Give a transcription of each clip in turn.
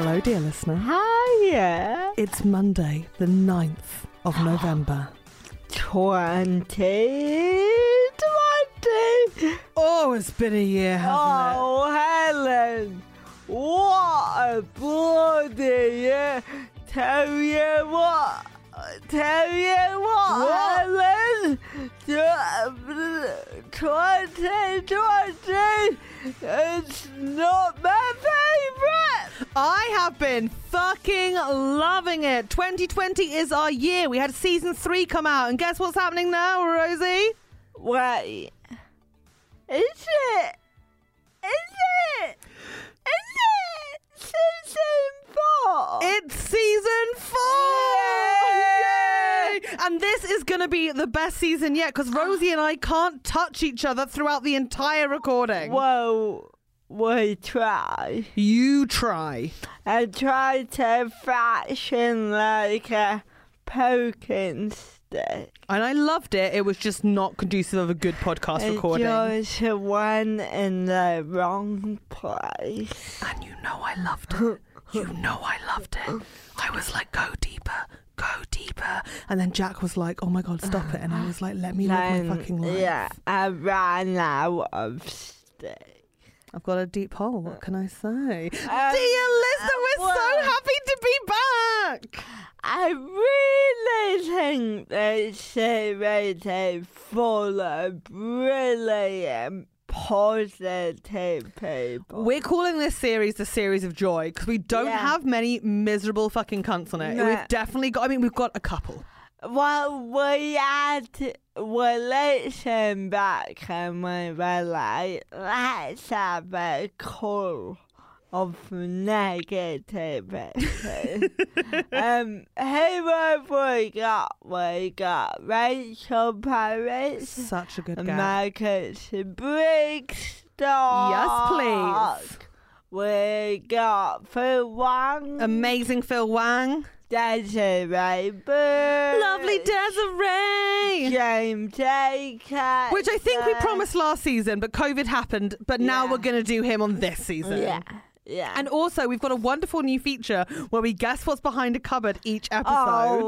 Hello, dear listener. Hiya. It's Monday, the 9th of November. 2020. Oh, it's been a year, hasn't Oh, Helen. What a bloody year. Tell you what. Tell you what, Helen. 2020 it's not my favourite. I have been fucking loving it. 2020 is our year. We had season three come out, and guess what's happening now, Rosie? Wait. Is it? Is it? Is it season four? It's season four! Yay! Yay! And this is going to be the best season yet because Rosie and I can't touch each other throughout the entire recording. Well, we try. You try. I try to fashion like a poking stick. And I loved it. It was just not conducive of a good podcast It recording. just went in the wrong place. And you know I loved it. You know I loved it. I was like, go deeper, go deeper. And then Jack was like, oh my God, stop it. And I was like, let me live my fucking life. Yeah, I ran out of stick. I've got a deep hole. What can I say? Um, Dear listener, we're so happy to be back. I really think this series is full of brilliant, positive people. We're calling this series the series of joy because we don't Yeah. have many miserable fucking cunts on it. No. We've definitely got, I mean, we've got a couple. Well, we had we listened back and we were like, let's have a call of negativity. um, who have we got? We got Rachel Parris, Such a good guy. Marcus Briggs. Yes, please. We got Phil Wang, Amazing Phil Wang. Desiree Burch, Lovely Desiree. James Aker. Which I think we promised last season, but COVID happened. But now Yeah. we're going to do him on this season. Yeah, yeah. And also, we've got a wonderful new feature where we guess what's behind a cupboard each episode,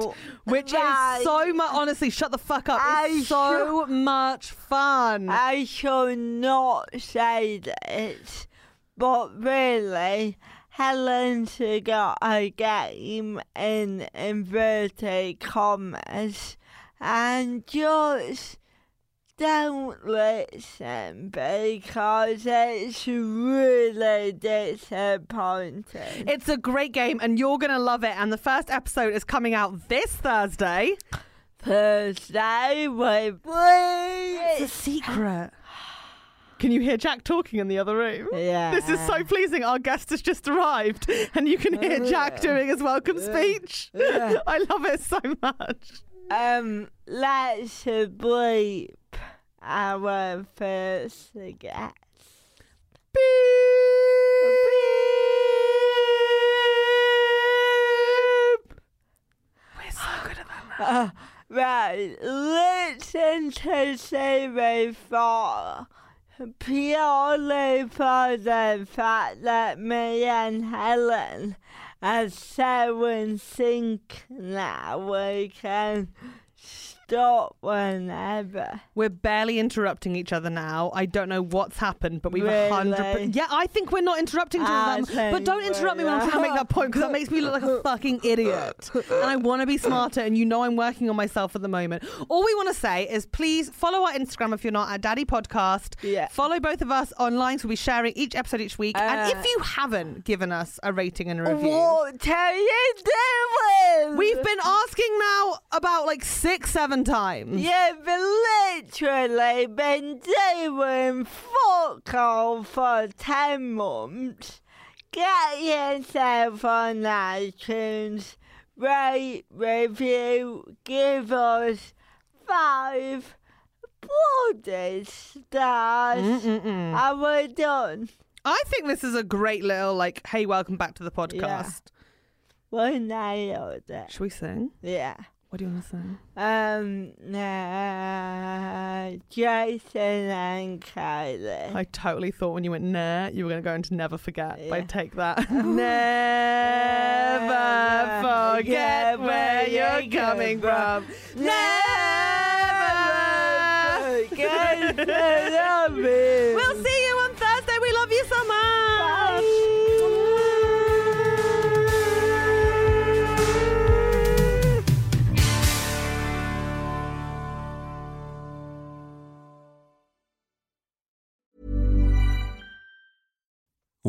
Oh, which is so much. Honestly, shut the fuck up. I It's so much fun. I shall not say this, but really, Helen's got a game in inverted commas, and just don't listen because it's really disappointing. It's a great game, and you're going to love it. And the first episode is coming out this Thursday. Thursday with It's a secret. Can you hear Jack talking in the other room? Yeah. This is so pleasing. Our guest has just arrived, and you can hear Jack doing his welcome speech. I love it so much. Um, let's bleep our first guest. We're so good at that now. Uh, right, listen to series four. Purely for the fact that me and Helen. Are so in sync now, we can stop whenever. We're barely interrupting each other now. I don't know what's happened, but we've. Really? Yeah, I think we're not interrupting each other. But don't interrupt me when I'm trying to make that point because that makes me look like a fucking idiot. And I want to be smarter, and you know I'm working on myself at the moment. All we want to say is please follow our Instagram if you're not at Daddy Podcast. Yeah. Follow both of us online, so we'll be sharing each episode each week. and Uh, if you haven't given us a rating and a review. What are you doing? We've been asking now about like six, seven seven times. Yeah, but literally been doing fuck all for 10 months. Get yourself on iTunes, rate, review, give us five bloody stars, Mm-mm-mm. and we're done. I think this is a great little like, hey, welcome back to the podcast. We nailed it. Should we sing? Yeah. What do you want to sing? Um, nah, Jason and Kylie. I totally thought when you went nah, you were going to go into never forget. But I take that. never forget where you're coming from. Never forget to love me. We'll see